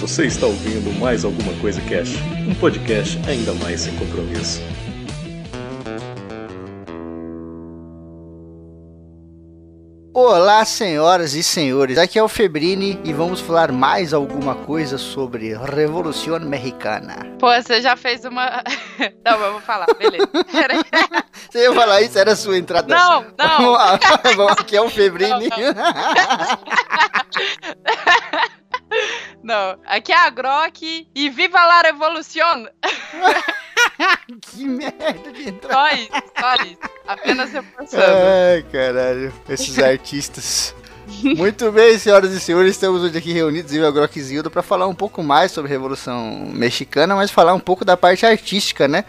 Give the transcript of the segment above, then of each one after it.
Você está ouvindo mais alguma coisa Cash, um podcast ainda mais sem compromisso. Olá, senhoras e senhores. Aqui é o Febrini e vamos falar mais alguma coisa sobre Revolução Mexicana. Pô, você já fez uma. Não, vou falar, beleza. Você ia falar isso? Era a sua entrada? Não, não. Aqui é o Febrini. Não, aqui é a Grok e viva la revolução! que merda de entrada. Só isso, só isso. Apenas reforçando. Ai, caralho. Esses artistas. Muito bem, senhoras e senhores, estamos hoje aqui reunidos, eu e a Grok Zildo, para falar um pouco mais sobre a Revolução Mexicana, mas falar um pouco da parte artística, né?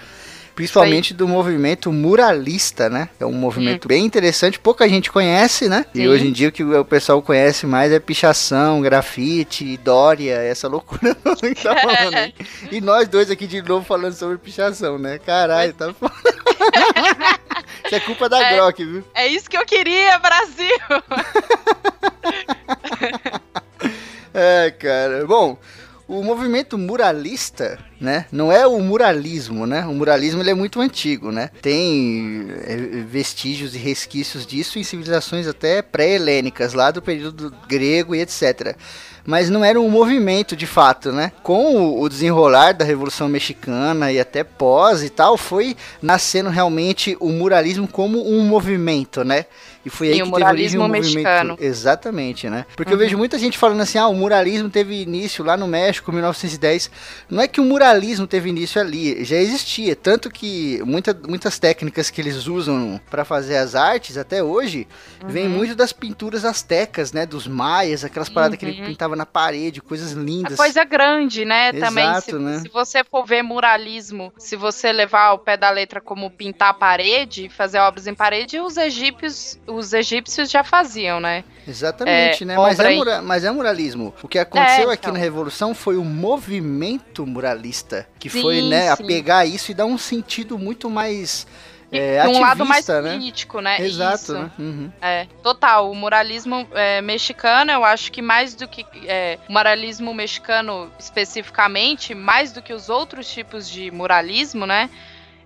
Principalmente do movimento muralista, né? É um movimento bem interessante, pouca gente conhece, né? E Sim. hoje em dia o que o pessoal conhece mais é pichação, grafite, Dória, essa loucura que tá falando aí. E nós dois aqui de novo falando sobre pichação, né? Caralho, tá foda. Isso é culpa da É. Grok, viu? É isso que eu queria, Brasil! É, cara. Bom, o movimento muralista, né? Não é o muralismo, né? O muralismo ele é muito antigo, né? Tem é, vestígios e resquícios disso em civilizações até pré-helênicas, lá do período grego e etc. Mas não era um movimento de fato, né? Com o- desenrolar da Revolução Mexicana e até pós e tal, foi nascendo realmente o muralismo como um movimento, né? E foi aí Sim, que o teve origem o muralismo movimento. mexicano. Exatamente, né? Porque eu Uhum. vejo muita gente falando assim: ah, o muralismo teve início lá no México, 1910. Não é que o muralismo teve início ali, já existia. Tanto que muita, muitas técnicas que eles usam para fazer as artes até hoje vem Uhum. muito das pinturas astecas, né? Dos maias, aquelas paradas que ele Uhum. pintava na parede, coisas A lindas. coisa grande, né? Também, Exato, se, né? se você for ver muralismo, se você levar ao pé da letra como pintar a parede, fazer obras em parede, os egípcios, os egípcios já faziam, né? Exatamente, É, né? Mas é, mura- mas é muralismo. O que aconteceu É, aqui então. na Revolução foi o movimento muralista, que Sim, foi, né, a sim. pegar isso e dar um sentido muito mais é, um lado mais ativista, né? político, né? Exato, Isso. né? Uhum. É, total. O muralismo é, mexicano, eu acho que mais do que. É, o muralismo mexicano especificamente, mais do que os outros tipos de muralismo, né?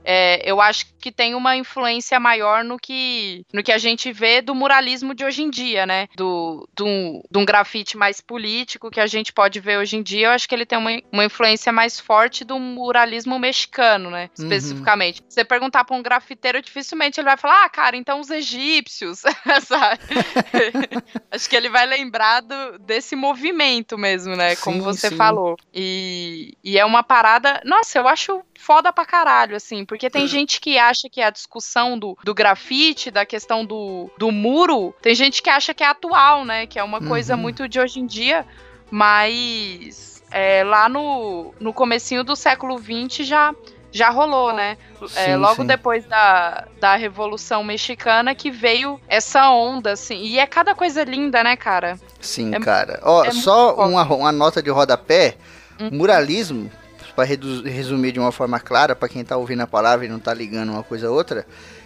É, eu acho que tem uma influência maior no que, no que a gente vê do muralismo de hoje em dia, né? Do, do, de um grafite mais político que a gente pode ver hoje em dia. Eu acho que ele tem uma, uma influência mais forte do muralismo mexicano, né? Uhum. Especificamente. Se você perguntar pra um grafiteiro, dificilmente ele vai falar, ah, cara, então os egípcios, sabe? Acho que ele vai lembrar do- desse movimento mesmo, né? Como Sim, você sim. falou. E, e é uma parada. Nossa, eu acho foda pra caralho, assim, porque tem gente que acha que a discussão do, do grafite, da questão do, do muro, tem gente que acha que é atual, né? Que é uma coisa Uhum. muito de hoje em dia, mas é, lá no, no comecinho do século XX já. Já rolou, né? É, Sim, logo sim. depois da, da Revolução Mexicana que veio essa onda, assim. E é cada coisa linda, né, cara? Sim, É- cara. Ó, é só uma, uma nota de rodapé. Uhum. Muralismo, para resumir de uma forma clara, para quem tá ouvindo a palavra e não tá ligando uma coisa a outra,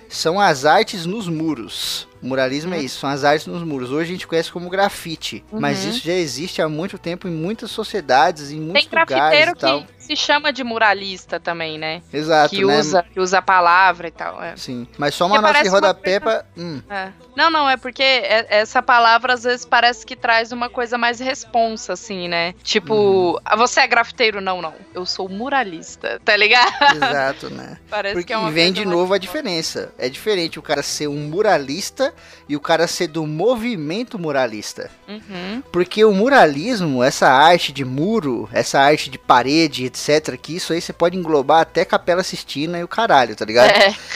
são as artes nos muros. Muralismo é Uhum. isso, são as artes nos muros. Hoje a gente conhece como grafite, mas Uhum. isso já existe há muito tempo em muitas sociedades, em muitos Tem lugares grafiteiro e tal. que se chama de muralista também, né? Exato, que, né? usa, que usa a palavra e tal. é. Sim, mas só uma nota de rodapé coisa- pra... Hum, É. Não, não, é porque é- essa palavra às vezes parece que traz uma coisa mais responsa, assim, né? Tipo, ah, você é grafiteiro? Não, não. Eu sou muralista, tá ligado? exato, né? Parece Porque que é uma e vem de novo a diferença. É diferente o cara ser um muralista e o cara ser do movimento muralista. Uhum. Porque o muralismo, essa arte de muro, essa arte de parede, etc, que isso aí você pode englobar até Capela Sistina e o caralho, tá ligado? É.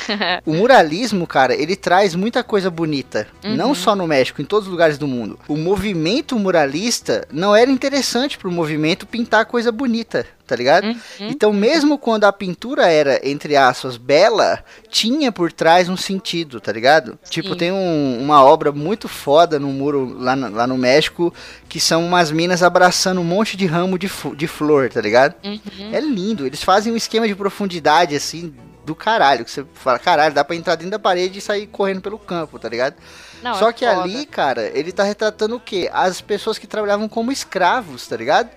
O muralismo, cara, ele traz muita coisa bonita. Uhum. Não só no México, em todos os lugares do mundo. O movimento muralista não era interessante pro movimento pintar coisa bonita, tá ligado? Uhum. Então, mesmo quando a pintura era, entre aspas, bela, tinha por trás um sentido, tá ligado? Tipo, Sim. tem um- uma obra muito foda no muro lá, no- lá no México, que são umas minas abraçando um monte de ramo de, de flor, tá ligado? Uhum. É lindo. Eles fazem um esquema de profundidade, assim, do caralho. Que você fala, caralho, dá pra entrar dentro da parede e sair correndo pelo campo, tá ligado? Não, Só é que foda. ali, cara, ele tá retratando o quê? As pessoas que trabalhavam como escravos, tá ligado?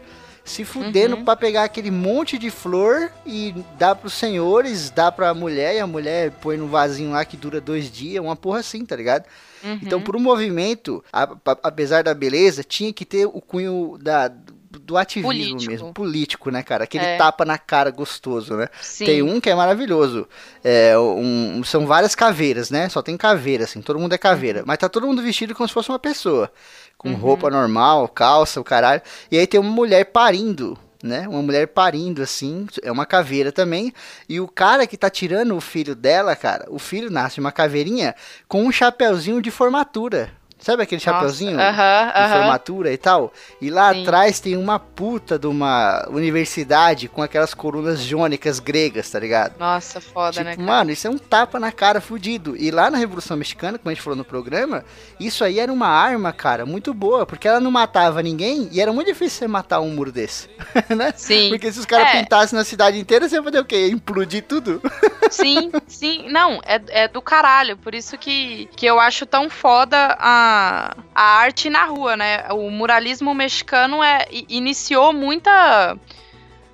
Se fudendo uhum. para pegar aquele monte de flor e dá pros senhores, dá pra mulher, e a mulher põe no vasinho lá que dura dois dias, uma porra assim, tá ligado? Uhum. Então, pro movimento, a, a, apesar da beleza, tinha que ter o cunho da, do ativismo político. mesmo, político, né, cara? Aquele é. tapa na cara gostoso, né? Sim. Tem um que é maravilhoso. É, um, são várias caveiras, né? Só tem caveira, assim, todo mundo é caveira. Uhum. Mas tá todo mundo vestido como se fosse uma pessoa. Com uhum. roupa normal, calça, o caralho. E aí tem uma mulher parindo né? Uma mulher parindo assim, é uma caveira também. E o cara que tá tirando o filho dela, cara, o filho nasce uma caveirinha com um chapeuzinho de formatura. Sabe aquele chapeuzinho uh -huh, de formatura e tal? E lá Sim. atrás tem uma puta de uma universidade com aquelas colunas jônicas gregas, tá ligado? Nossa, foda, tipo, né? Cara? Mano, isso é um tapa na cara fudido. E lá na Revolução Mexicana, como a gente falou no programa, isso aí era uma arma, cara, muito boa, porque ela não matava ninguém e era muito difícil você matar um muro desse, né? Sim. Porque se os caras é. pintassem na cidade inteira, você ia fazer o quê? Implodir tudo? Sim, sim. Não, é, é do caralho. Por isso que, que eu acho tão foda a a, arte na rua, né? O muralismo mexicano é, iniciou muita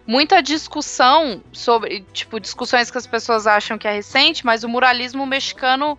muita discussão sobre, tipo, discussões que as pessoas acham que é recente, mas o muralismo mexicano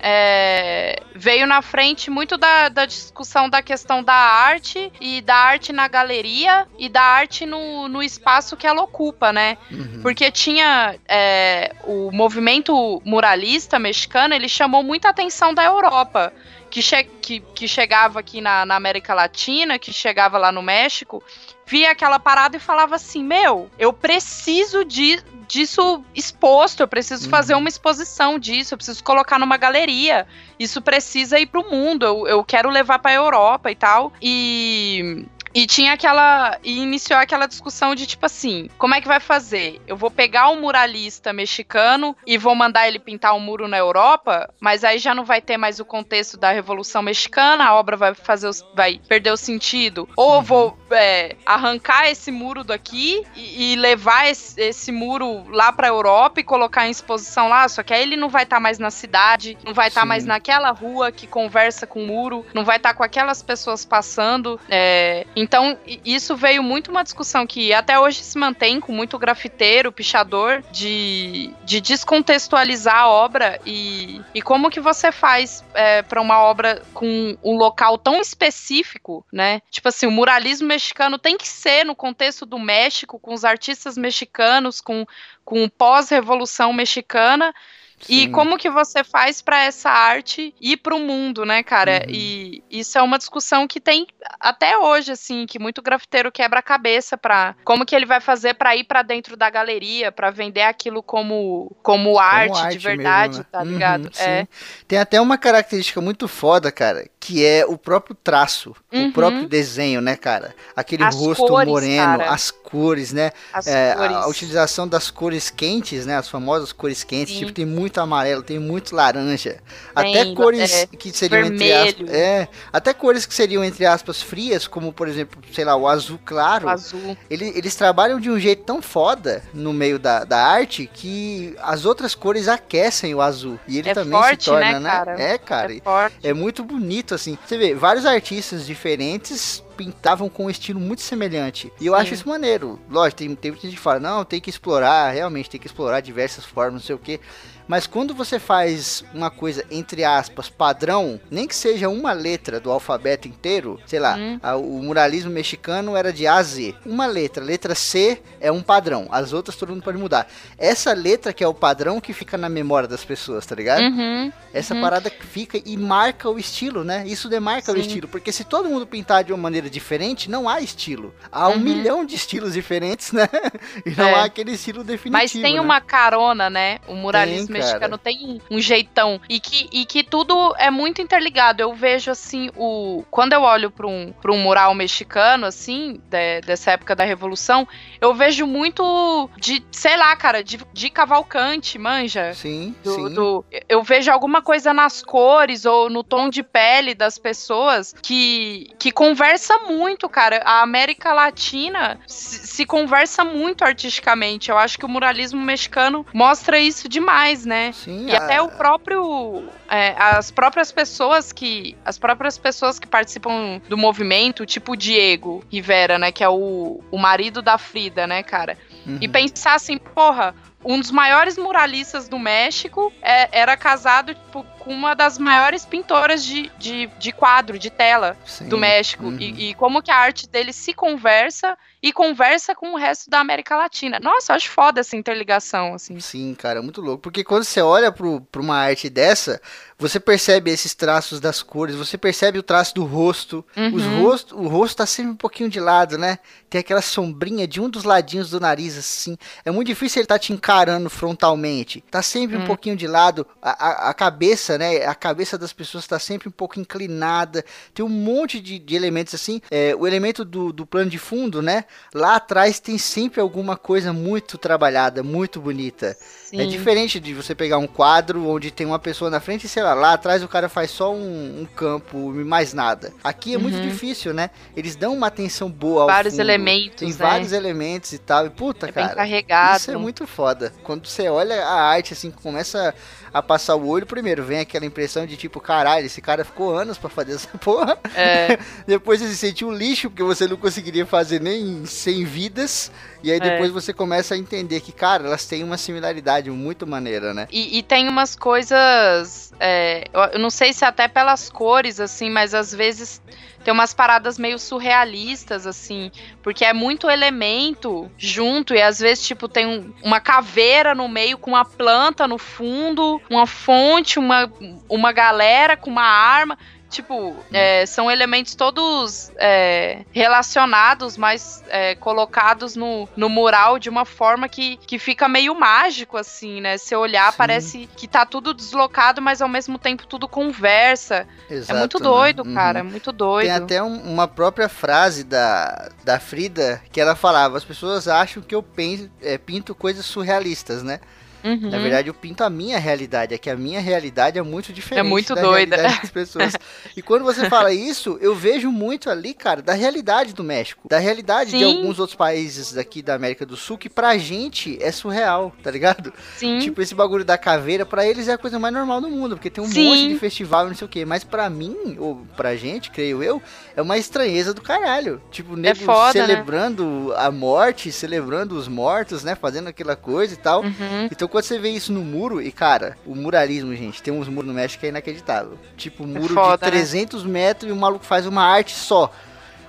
é, veio na frente muito da, da, discussão da questão da arte e da arte na galeria e da arte no, no espaço que ela ocupa, né? Uhum. Porque tinha é, o movimento muralista mexicano, ele chamou muita atenção da Europa que, che que, que chegava aqui na, na, América Latina, que chegava lá no México, via aquela parada e falava assim: Meu, eu preciso de, disso exposto, eu preciso uhum. fazer uma exposição disso, eu preciso colocar numa galeria. Isso precisa ir pro mundo, eu, eu quero levar pra Europa e tal. E e tinha aquela. E iniciou aquela discussão de tipo assim: como é que vai fazer? Eu vou pegar um muralista mexicano e vou mandar ele pintar um muro na Europa, mas aí já não vai ter mais o contexto da Revolução Mexicana, a obra vai fazer os, vai perder o sentido. Ou eu vou é, arrancar esse muro daqui e, e levar esse, esse, muro lá pra Europa e colocar em exposição lá, só que aí ele não vai estar tá mais na cidade, não vai estar tá mais naquela rua que conversa com o muro, não vai estar tá com aquelas pessoas passando. É, então, isso veio muito uma discussão que até hoje se mantém com muito grafiteiro, pichador, de, de descontextualizar a obra e, e como que você faz é, para uma obra com um local tão específico, né? Tipo assim, o muralismo mexicano tem que ser no contexto do México, com os artistas mexicanos, com, com pós-revolução mexicana, Sim. E como que você faz para essa arte ir para o mundo, né, cara? Uhum. E isso é uma discussão que tem até hoje, assim, que muito grafiteiro quebra a cabeça para como que ele vai fazer para ir para dentro da galeria, para vender aquilo como como arte, como arte de verdade, mesmo, né? tá ligado? Uhum, é. Tem até uma característica muito foda, cara, que é o próprio traço, uhum. o próprio desenho, né, cara? Aquele as rosto cores, moreno, cara. as cores, né? As é, cores. A, a, utilização das cores quentes, né? As famosas cores quentes, Sim. tipo, tem muito amarelo, tem muito laranja. Tem, até cores é, que seriam vermelho. entre aspas. É, até cores que seriam, entre aspas, frias, como por exemplo, sei lá, o azul claro. O azul. Ele, eles trabalham de um jeito tão foda no meio da, da arte que as outras cores aquecem o azul. E ele é também forte, se torna, né? né? Cara? É, cara. É, é muito bonito, assim. Você vê, vários artistas diferentes pintavam com um estilo muito semelhante. E eu Sim. acho isso maneiro. Lógico, tem, tem gente que fala, não, tem que explorar, realmente tem que explorar diversas formas, não sei o que. Mas quando você faz uma coisa, entre aspas, padrão, nem que seja uma letra do alfabeto inteiro, sei lá, hum. a, o muralismo mexicano era de A a Z. Uma letra, letra C é um padrão, as outras todo mundo pode mudar. Essa letra que é o padrão que fica na memória das pessoas, tá ligado? Uhum. Essa uhum. parada que fica e marca o estilo, né? Isso demarca Sim. o estilo, porque se todo mundo pintar de uma maneira diferente, não há estilo. Há um uhum. milhão de estilos diferentes, né? E não é. há aquele estilo definitivo. Mas tem né? uma carona, né? O muralismo mexicano tem um jeitão. E que, e que tudo é muito interligado. Eu vejo, assim, o. Quando eu olho para um, pra um mural mexicano, assim, de, dessa época da Revolução, eu vejo muito de, sei lá, cara, de, de Cavalcante, manja? Sim, do, sim. Do, eu vejo alguma coisa nas cores ou no tom de pele das pessoas que, que conversa muito, cara. A América Latina se, se conversa muito artisticamente. Eu acho que o muralismo mexicano mostra isso demais, né? Sim, E a- até o próprio. é, as próprias pessoas que. As próprias pessoas que participam do movimento, tipo o Diego Rivera, né? Que é o, o marido da Frida, né, cara? Uhum. E pensar assim, porra. Um dos maiores muralistas do México é- era casado tipo, com uma das maiores pintoras de, de, de quadro, de tela Sim. do México. Uhum. E, e como que a arte dele se conversa e conversa com o resto da América Latina. Nossa, eu acho foda essa interligação, assim. Sim, cara, muito louco. Porque quando você olha pro, pra uma arte dessa, você percebe esses traços das cores, você percebe o traço do rosto. Os Uhum. rosto o rosto tá sempre um pouquinho de lado, né? Tem aquela sombrinha de um dos ladinhos do nariz, assim. É muito difícil ele tá te encarando frontalmente. Tá sempre um Hum. pouquinho de lado. A, a, a cabeça, né? A cabeça das pessoas tá sempre um pouco inclinada. Tem um monte de, de elementos assim. É, o elemento do, do plano de fundo, né? Lá atrás tem sempre alguma coisa muito trabalhada, muito bonita. É Sim. diferente de você pegar um quadro onde tem uma pessoa na frente e sei lá, lá atrás o cara faz só um, um campo e mais nada. Aqui é muito Uhum. difícil, né? Eles dão uma atenção boa ao Vários fundo. elementos, Tem né? vários elementos e tal. E puta, É cara. carregado. Isso é muito foda. Quando você olha a arte assim, começa a passar o olho, primeiro vem aquela impressão de tipo, caralho, esse cara ficou anos pra fazer essa porra. É, Depois você sente um lixo, porque você não conseguiria fazer nem 100 vidas. E aí É. depois você começa a entender que, cara, elas têm uma similaridade muito maneira, né? e, e tem umas coisas. É, eu, não sei se até pelas cores, assim, mas às vezes tem umas paradas meio surrealistas, assim, porque é muito elemento junto, e às vezes, tipo, tem um- uma caveira no meio com uma planta no fundo, uma fonte, uma, uma galera com uma arma. Tipo, é, são elementos todos é, relacionados, mas é, colocados no, no mural de uma forma que, que fica meio mágico, assim, né? Se olhar, Sim. parece que tá tudo deslocado, mas ao mesmo tempo tudo conversa. Exato, é muito né? doido, Uhum. cara, é muito doido. Tem até um- uma própria frase da, da Frida que ela falava: as pessoas acham que eu pen- é, pinto coisas surrealistas, né? Uhum. Na verdade, eu pinto a minha realidade, é que a minha realidade é muito diferente É muito da doida. realidade das pessoas. e quando você fala isso, eu vejo muito ali, cara, da realidade do México, da realidade de Sim. alguns outros países daqui da América do Sul, que pra gente é surreal, tá ligado? Sim. Tipo, esse bagulho da caveira, pra eles é a coisa mais normal do mundo, porque tem um Sim. monte de festival e não sei o quê. Mas pra mim, ou pra gente, creio eu, é uma estranheza do caralho. Tipo, nego É foda, né? celebrando a morte, celebrando os mortos, né? Fazendo aquela coisa e tal. Uhum. Então quando você vê isso no muro, e cara, o muralismo, gente, tem uns muros no México que é inacreditável. Tipo, um muro foda, de né? 300 metros e o maluco faz uma arte só.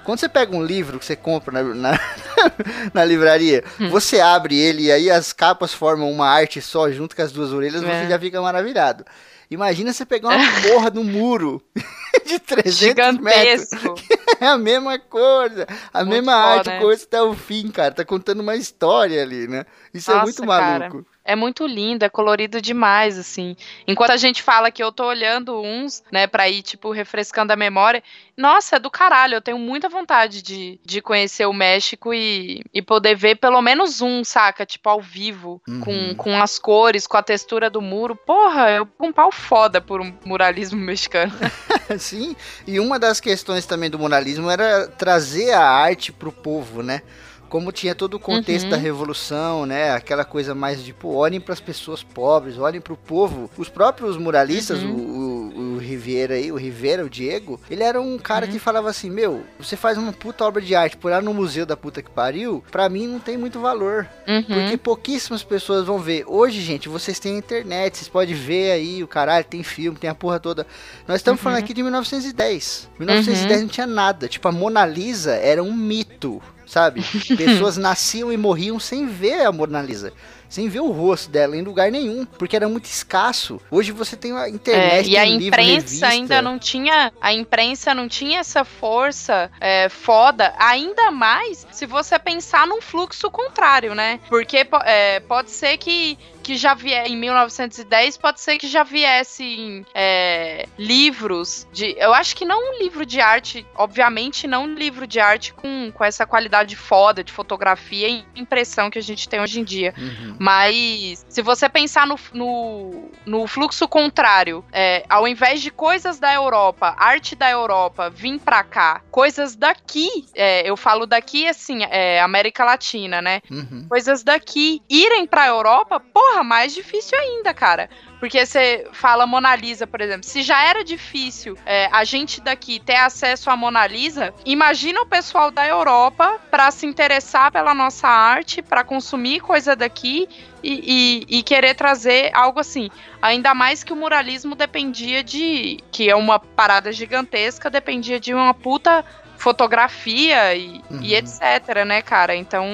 Quando você pega um livro que você compra na, na, na livraria, Hum. você abre ele e aí as capas formam uma arte só junto com as duas orelhas, É. você já fica maravilhado. Imagina você pegar uma porra do muro de 300 metros. Gigantesco. É a mesma coisa, a Muito mesma foda, arte, né? coisa até o fim, cara. Tá contando uma história ali, né? Isso é Nossa, muito cara. É muito lindo, é colorido demais, assim. Enquanto a gente fala que eu tô olhando uns, né, pra ir, tipo, refrescando a memória. Nossa, é do caralho. Eu tenho muita vontade de, de conhecer o México e, e poder ver pelo menos um, saca? Tipo, ao vivo, Uhum. com, com as cores, com a textura do muro. Porra, eu um pau foda por um muralismo mexicano. Sim, e uma das questões também do muralismo era trazer a arte pro povo, né? Como tinha todo o contexto Uhum. da revolução, né? Aquela coisa mais de, pô, olhem para as pessoas pobres, olhem pro povo. Os próprios muralistas, Uhum. o, o, o Rivera aí, o Rivera, o Diego, ele era um cara Uhum. que falava assim: Meu, você faz uma puta obra de arte por lá no museu da puta que pariu, pra mim não tem muito valor. Uhum. Porque pouquíssimas pessoas vão ver. Hoje, gente, vocês têm internet, vocês podem ver aí o caralho, tem filme, tem a porra toda. Nós estamos Uhum. falando aqui de 1910. 1910 não tinha nada. Tipo, a Mona Lisa era um mito, sabe? Pessoas nasciam e morriam sem ver a Mona Lisa. Sem ver o rosto dela em lugar nenhum, porque era muito escasso. Hoje você tem a É, internet, e a livro, imprensa revista. ainda não tinha. A imprensa não tinha essa força é, foda, ainda mais se você pensar num fluxo contrário, né? Porque po- é, pode ser que. Que já vier em 1910, pode ser que já viessem é, livros de. Eu acho que não um livro de arte, obviamente, não um livro de arte com, com essa qualidade foda de fotografia e impressão que a gente tem hoje em dia. Uhum. Mas se você pensar no, no, no fluxo contrário, é, ao invés de coisas da Europa, arte da Europa vir pra cá, coisas daqui, é, eu falo daqui assim, é, América Latina, né? Uhum. Coisas daqui irem pra Europa, porra, mais difícil ainda, cara. Porque você fala Mona Lisa, por exemplo. Se já era difícil é, a gente daqui ter acesso à Mona Lisa, imagina o pessoal da Europa para se interessar pela nossa arte, para consumir coisa daqui e, e, e, querer trazer algo assim. Ainda mais que o muralismo dependia de. que é uma parada gigantesca, dependia de uma puta fotografia e, uhum. e, etc, né, cara? Então,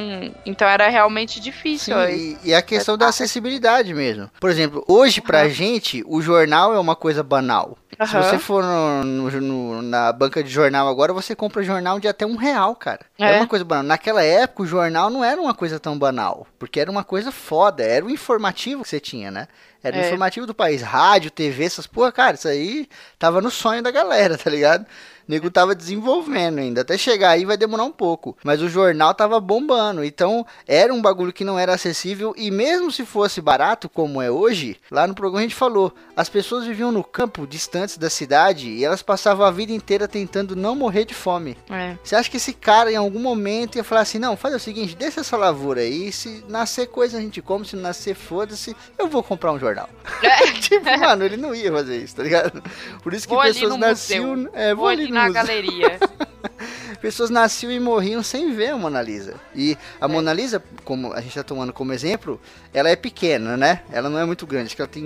então era realmente difícil. Sim, e, e, a questão da acessibilidade mesmo. Por exemplo, hoje pra uhum. gente, o jornal é uma coisa banal. Uhum. Se você for no, no, no, na banca de jornal agora, você compra jornal de até um real, cara. É. é uma coisa banal. Naquela época, o jornal não era uma coisa tão banal. Porque era uma coisa foda. Era o informativo que você tinha, né? Era o é. informativo do país. Rádio, TV, essas porra, cara, isso aí tava no sonho da galera, tá ligado? O nego tava desenvolvendo ainda. Até chegar aí vai demorar um pouco. Mas o jornal tava bombando. Então era um bagulho que não era acessível. E mesmo se fosse barato, como é hoje, lá no programa a gente falou: as pessoas viviam no campo, distantes da cidade, e elas passavam a vida inteira tentando não morrer de fome. É. Você acha que esse cara em algum momento ia falar assim: não, faz o seguinte, deixa essa lavoura aí. Se nascer coisa a gente come, se nascer foda-se, eu vou comprar um jornal. É. tipo, mano, ele não ia fazer isso, tá ligado? Por isso que vou pessoas nasciam. É, vou, vou ali na galeria. Pessoas nasciam e morriam sem ver a Mona Lisa. E a é. Mona Lisa, como a gente está tomando como exemplo, ela é pequena, né? Ela não é muito grande, acho que ela tem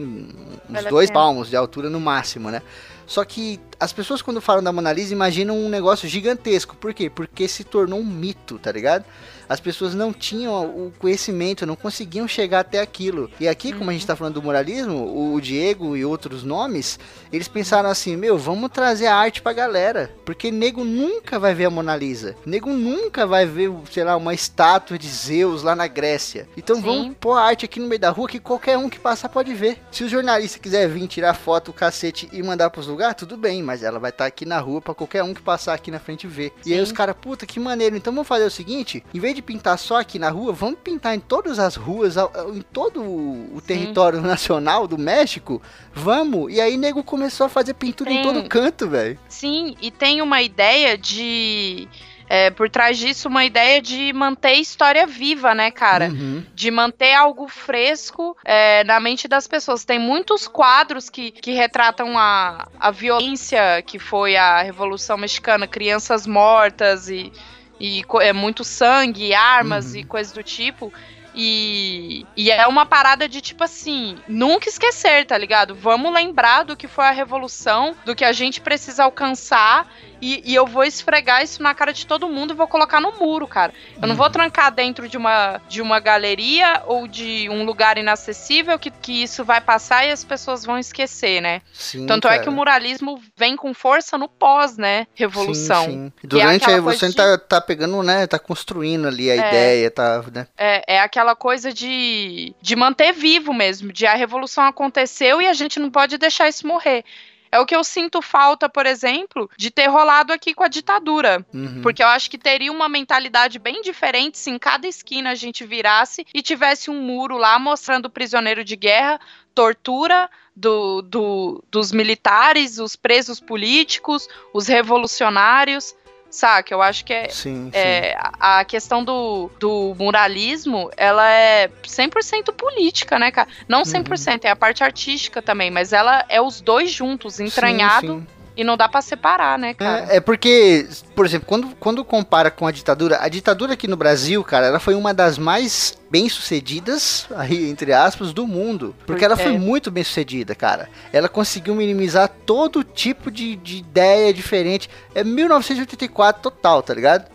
uns ela dois é palmos de altura no máximo, né? Só que as pessoas quando falam da Mona Lisa imaginam um negócio gigantesco. Por quê? Porque se tornou um mito, tá ligado? As pessoas não tinham o conhecimento, não conseguiam chegar até aquilo. E aqui, como a gente está falando do moralismo, o Diego e outros nomes, eles pensaram assim: meu, vamos trazer a arte pra galera. Porque nego nunca vai ver a Mona Lisa. Nego nunca vai ver, sei lá, uma estátua de Zeus lá na Grécia. Então Sim. vamos pôr a arte aqui no meio da rua que qualquer um que passar pode ver. Se o jornalista quiser vir tirar foto, o cacete e mandar pros lugares, tudo bem, mas ela vai estar tá aqui na rua para qualquer um que passar aqui na frente ver. Sim. E aí os caras, puta, que maneiro. Então vamos fazer o seguinte: em vez de de pintar só aqui na rua, vamos pintar em todas as ruas, em todo o território Sim. nacional do México. Vamos. E aí nego começou a fazer pintura em todo canto, velho. Sim, e tem uma ideia de é, por trás disso uma ideia de manter a história viva, né, cara? Uhum. De manter algo fresco é, na mente das pessoas. Tem muitos quadros que, que retratam a, a violência que foi a Revolução Mexicana, crianças mortas e e é muito sangue, armas uhum. e coisas do tipo. E, e é uma parada de tipo assim, nunca esquecer, tá ligado? Vamos lembrar do que foi a revolução, do que a gente precisa alcançar e, e, eu vou esfregar isso na cara de todo mundo e vou colocar no muro, cara. Eu não vou uhum. trancar dentro de uma, de uma galeria ou de um lugar inacessível que, que isso vai passar e as pessoas vão esquecer, né? Sim, Tanto cara. é que o muralismo vem com força no pós, né? Revolução. Sim, sim. É Durante é a revolução de... tá, tá pegando, né? Tá construindo ali a é, ideia, tá, né? É, é aquela coisa de, de manter vivo mesmo, de a revolução aconteceu e a gente não pode deixar isso morrer. É o que eu sinto falta, por exemplo, de ter rolado aqui com a ditadura. Uhum. Porque eu acho que teria uma mentalidade bem diferente se em cada esquina a gente virasse e tivesse um muro lá mostrando o prisioneiro de guerra, tortura do, do, dos militares, os presos políticos, os revolucionários saca? Eu acho que é, sim, é sim. a questão do, do muralismo, ela é 100% política, né, cara? Não 100%, uhum. é a parte artística também, mas ela é os dois juntos, entranhado. Sim, e não dá para separar, né, cara? É, é, porque, por exemplo, quando, quando compara com a ditadura, a ditadura aqui no Brasil, cara, ela foi uma das mais bem-sucedidas, aí, entre aspas, do mundo. Porque ela foi muito bem-sucedida, cara. Ela conseguiu minimizar todo tipo de, de ideia diferente. É 1984 total, tá ligado?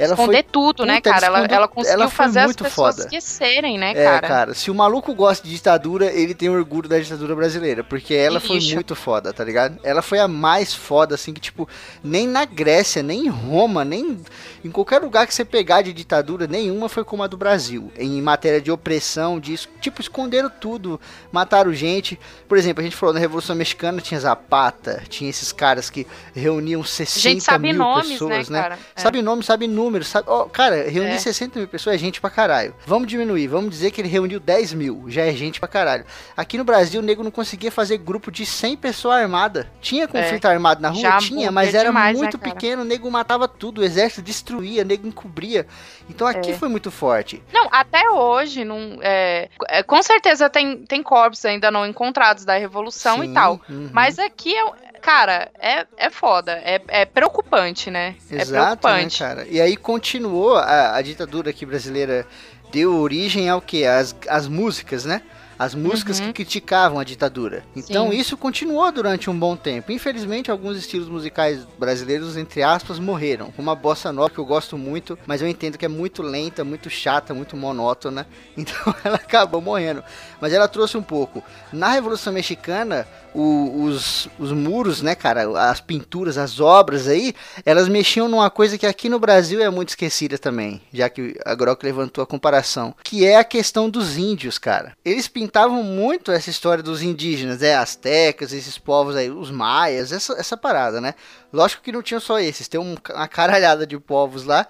Ela esconder foi, tudo, né, cara? Ela, ela conseguiu ela fazer as pessoas foda. esquecerem, né, é, cara? É, cara, se o maluco gosta de ditadura, ele tem orgulho da ditadura brasileira, porque ela foi muito foda, tá ligado? Ela foi a mais foda, assim, que, tipo, nem na Grécia, nem em Roma, nem em qualquer lugar que você pegar de ditadura, nenhuma foi como a do Brasil. Em matéria de opressão, disso, tipo, esconderam tudo, mataram gente. Por exemplo, a gente falou na Revolução Mexicana, tinha Zapata, tinha esses caras que reuniam 60 mil nomes, pessoas, né? né? É. Sabe nome, sabe número número, sabe? Ó, cara, reunir É. 60 mil pessoas é gente pra caralho. Vamos diminuir, vamos dizer que ele reuniu 10 mil, já é gente pra caralho. Aqui no Brasil, o nego não conseguia fazer grupo de 100 pessoas armadas. Tinha conflito armado na rua? Já Tinha, é mas era demais, né, muito cara? pequeno, o nego matava tudo, o exército destruía, o nego encobria. Então aqui É. foi muito forte. Não, até hoje, não, é, é, com certeza tem, tem corpos ainda não encontrados da Revolução Sim, e tal. uhum. Mas aqui, é, cara, é, é foda. É, é preocupante, né? é Exato, né, preocupante. cara? E aí continuou a, a ditadura aqui brasileira deu origem ao que? As, as músicas, né? As músicas Uhum. que criticavam a ditadura. Então Sim. isso continuou durante um bom tempo. Infelizmente, alguns estilos musicais brasileiros, entre aspas, morreram. Como a bossa nova, que eu gosto muito, mas eu entendo que é muito lenta, muito chata, muito monótona. Então ela acabou morrendo. Mas ela trouxe um pouco. Na Revolução Mexicana, o- os, os muros, né, cara, as pinturas, as obras aí, elas mexiam numa coisa que aqui no Brasil é muito esquecida também, já que a Grok levantou a comparação, que é a questão dos índios, cara. Eles pintavam muito essa história dos indígenas, né, astecas, esses povos aí, os maias, essa, essa parada, né? Lógico que não tinha só esses, tem um- uma caralhada de povos lá.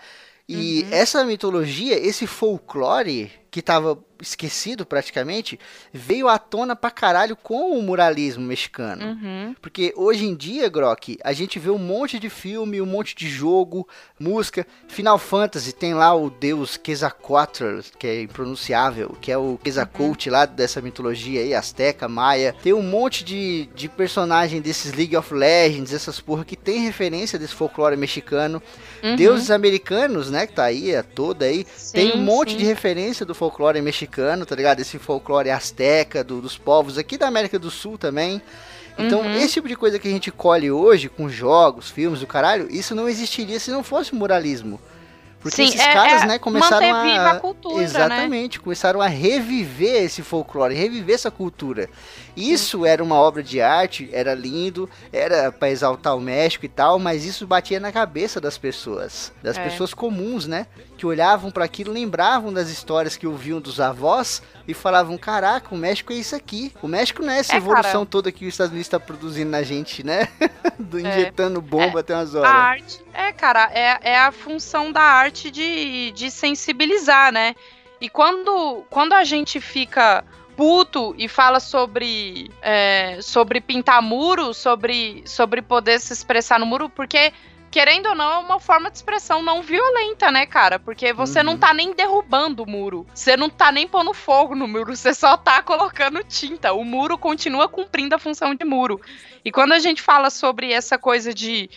E essa mitologia, esse folclore que tava esquecido praticamente, veio à tona pra caralho com o muralismo mexicano. Uhum. Porque hoje em dia, Grok, a gente vê um monte de filme, um monte de jogo, música. Final Fantasy tem lá o deus Quetzalcoatl, que é impronunciável, que é o Quetzalcoatl lá dessa mitologia aí, Azteca, Maia. Tem um monte de, de personagem desses League of Legends, essas porra que tem referência desse folclore mexicano. Uhum. Deuses americanos, né, que tá aí, é toda aí. tem um Sim, monte sim. de referência do folclore mexicano, tá ligado? Esse folclore azteca, do- dos povos aqui da América do Sul também. Então, Uhum. esse tipo de coisa que a gente colhe hoje, com jogos, filmes, do caralho, isso não existiria se não fosse o muralismo. Porque Sim, esses é- caras, é né, começaram a. a cultura, né? Exatamente, começaram a reviver esse folclore, reviver essa cultura. Isso era uma obra de arte, era lindo, era pra exaltar o México e tal, mas isso batia na cabeça das pessoas, das É. pessoas comuns, né? Que olhavam para aquilo, lembravam das histórias que ouviam dos avós e falavam: Caraca, o México é isso aqui. O México não é essa É, evolução cara. toda que os Estados Unidos está produzindo na gente, né? Do injetando bomba até umas A horas. arte, é, cara, é, é a função da arte de, de sensibilizar, né? E quando, quando a gente fica puto e fala sobre, é, sobre pintar muro, sobre, sobre poder se expressar no muro, porque, querendo ou não, é uma forma de expressão não violenta, né, cara? Porque você não Uhum. tá nem derrubando o muro, você não tá nem pondo fogo no muro, você só tá colocando tinta. O muro continua cumprindo a função de muro. E quando a gente fala sobre essa coisa de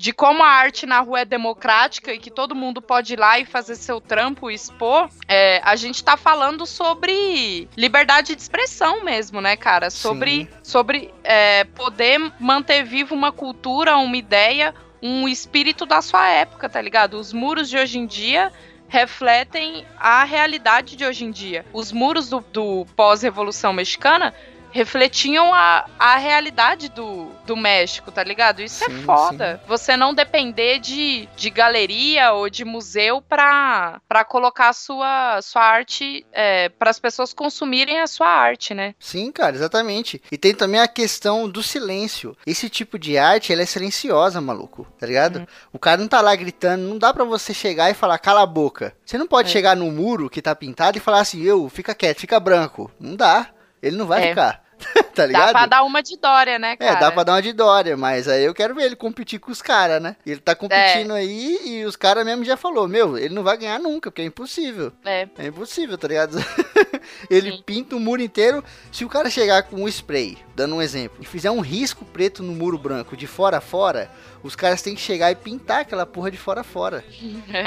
de como a arte na rua é democrática e que todo mundo pode ir lá e fazer seu trampo e expor, é, a gente tá falando sobre liberdade de expressão mesmo, né, cara? Sobre, sobre é, poder manter viva uma cultura, uma ideia, um espírito da sua época, tá ligado? Os muros de hoje em dia refletem a realidade de hoje em dia. Os muros do, do pós-revolução mexicana refletiam a, a realidade do, do México, tá ligado? Isso Sim, é foda. Você não depender de, de galeria ou de museu pra, pra colocar a sua, sua arte, é, para as pessoas consumirem a sua arte, né? Sim, cara, exatamente. E tem também a questão do silêncio. Esse tipo de arte, ela é silenciosa, maluco, tá ligado? Uhum. O cara não tá lá gritando, não dá pra você chegar e falar, cala a boca. Você não pode É. chegar no muro que tá pintado e falar assim, eu, fica quieto, fica branco. Não dá. Ele não vai É. ficar. tá Dá ligado? pra dar uma de Dória, né, cara? É, dá pra dar uma de Dória, mas aí eu quero ver ele competir com os caras, né? Ele tá É. competindo aí e os caras mesmo já falou, meu, ele não vai ganhar nunca, porque é impossível. É. É impossível, tá ligado? ele Sim. pinta o muro inteiro. Se o cara chegar com um spray, dando um exemplo, e fizer um risco preto no muro branco de fora a fora, os caras têm que chegar e pintar aquela porra de fora a fora.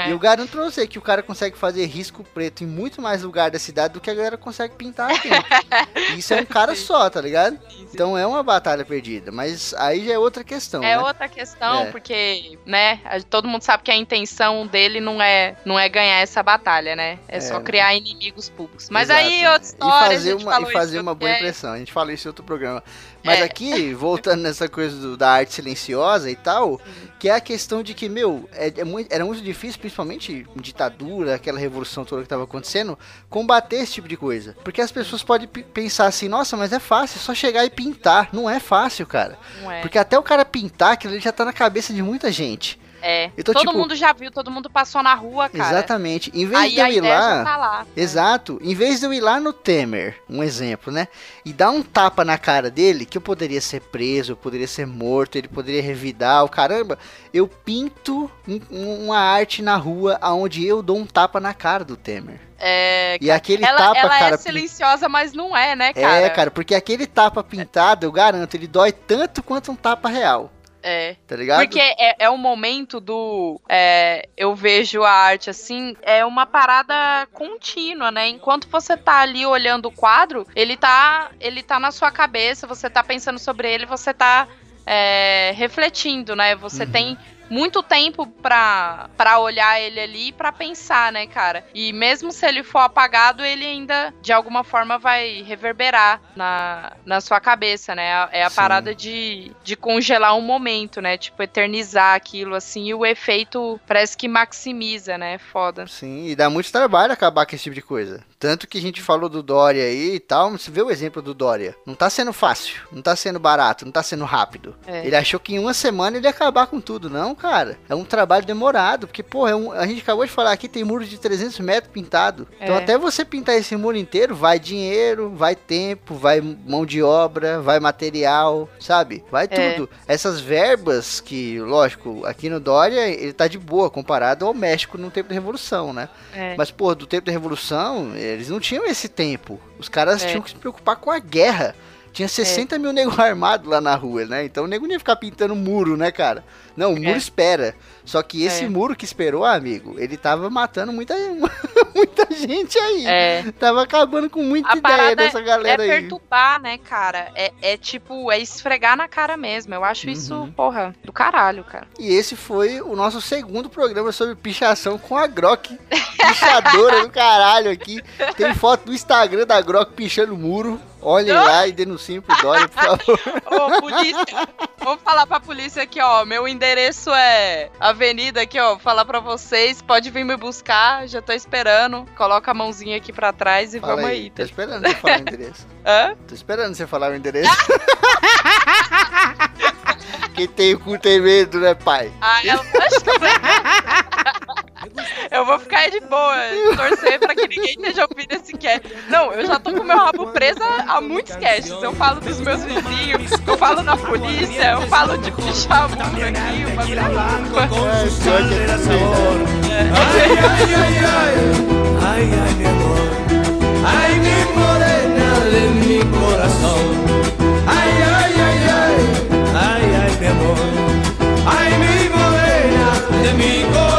E eu garanto pra você que o cara consegue fazer risco preto em muito mais lugar da cidade do que a galera consegue pintar aqui. Isso é um cara só, tá ligado? Então é uma batalha perdida, mas aí já é outra questão, É né? outra questão, É. porque, né, todo mundo sabe que a intenção dele não é, não é ganhar essa batalha, né? É, É, só né? criar inimigos públicos. Mas Exato, aí, outra história, e fazer uma, e fazer uma boa é, impressão. A gente falou isso em outro programa. Mas É. aqui, voltando nessa coisa do- da arte silenciosa e tal, que é a questão de que, meu, é, é muito, era muito difícil, principalmente em ditadura, aquela revolução toda que estava acontecendo, combater esse tipo de coisa. Porque as pessoas podem pensar assim, nossa, mas é fácil, é só chegar e pintar. Não é fácil, cara. É. Porque até o cara pintar, aquilo ali já tá na cabeça de muita gente. É. Então, todo tipo- mundo já viu, todo mundo passou na rua, cara. Exatamente. Em vez Aí de eu ir ideia lá. tá lá. Exato. Em vez de eu ir lá no Temer, um exemplo, né? E dar um tapa na cara dele, que eu poderia ser preso, eu poderia ser morto, ele poderia revidar, o caramba, eu pinto um- um- uma arte na rua aonde eu dou um tapa na cara do Temer. É, E aquele ela tapa, ela cara. é silenciosa, mas não é, né, cara? É, cara, porque aquele tapa pintado, eu garanto, ele dói tanto quanto um tapa real, É. tá ligado? Porque é, é o momento do. é, eu vejo a arte assim, é uma parada contínua, né? Enquanto você tá ali olhando o quadro, ele tá, ele tá na sua cabeça, você tá pensando sobre ele, você tá é, refletindo, né? Você Uhum. tem muito tempo pra, pra olhar ele ali e pra pensar, né, cara? E mesmo se ele for apagado, ele ainda, de alguma forma, vai reverberar na, na sua cabeça, né? É a Sim. parada de, de congelar um momento, né? Tipo, eternizar aquilo, assim, e o efeito parece que maximiza, né? Foda. Sim, e dá muito trabalho acabar com esse tipo de coisa. Tanto que a gente falou do Dória aí e tal, você vê o exemplo do Dória. Não tá sendo fácil, não tá sendo barato, não tá sendo rápido. É. Ele achou que em uma semana ele ia acabar com tudo. Não, cara. É um trabalho demorado, porque, porra, é um- a gente acabou de falar aqui, tem muro de 300 metros pintado. Então É. até você pintar esse muro inteiro, vai dinheiro, vai tempo, vai mão de obra, vai material, sabe? Vai É. tudo. Essas verbas que, lógico, aqui no Dória ele tá de boa comparado ao México no tempo da Revolução, né? É. Mas, pô, do tempo da Revolução, eles não tinham esse tempo. Os caras É. tinham que se preocupar com a guerra. Tinha 60 mil nego armados lá na rua, né? Então o nego não ia ficar pintando muro, né, cara? Não, o muro É. espera. Só que esse É. muro que esperou, amigo, ele tava matando muita, muita gente aí. É. Tava acabando com muita A ideia dessa É galera aí. perturbar, né, cara? É, é tipo, é esfregar na cara mesmo. Eu acho isso, Uhum. porra, do caralho, cara. E esse foi o nosso segundo programa sobre pichação com a Grok. Pichadora do caralho aqui. Tem foto do Instagram da Grok pichando muro. Olhem lá e denunciem pro Dória, por favor. Ô, polícia, vou falar pra polícia aqui, ó. Meu endereço é Avenida aqui, ó. Vou falar pra vocês. Pode vir me buscar, já tô esperando. Coloca a mãozinha aqui pra trás e Fala vamos aí. aí. Tô tá? esperando você falar o endereço. Hã? Tô esperando você falar o endereço. Quem tem o cu tem medo, né, pai? Ah, eu acho que eu vou ficar de boa, torcer pra que ninguém esteja ouvindo esse cast. Não, eu já tô com meu rabo preso há muitos casts. Eu falo dos meus vizinhos, eu falo na polícia, eu falo de pichar o mundo aqui, uma Ai, ai, ai, ai, ai, ai, meu amor. Ai, mi morena de mi corazón. ai, ai, ai, ai, ai, ai, mi amor. ai, mi morena de mi corazón.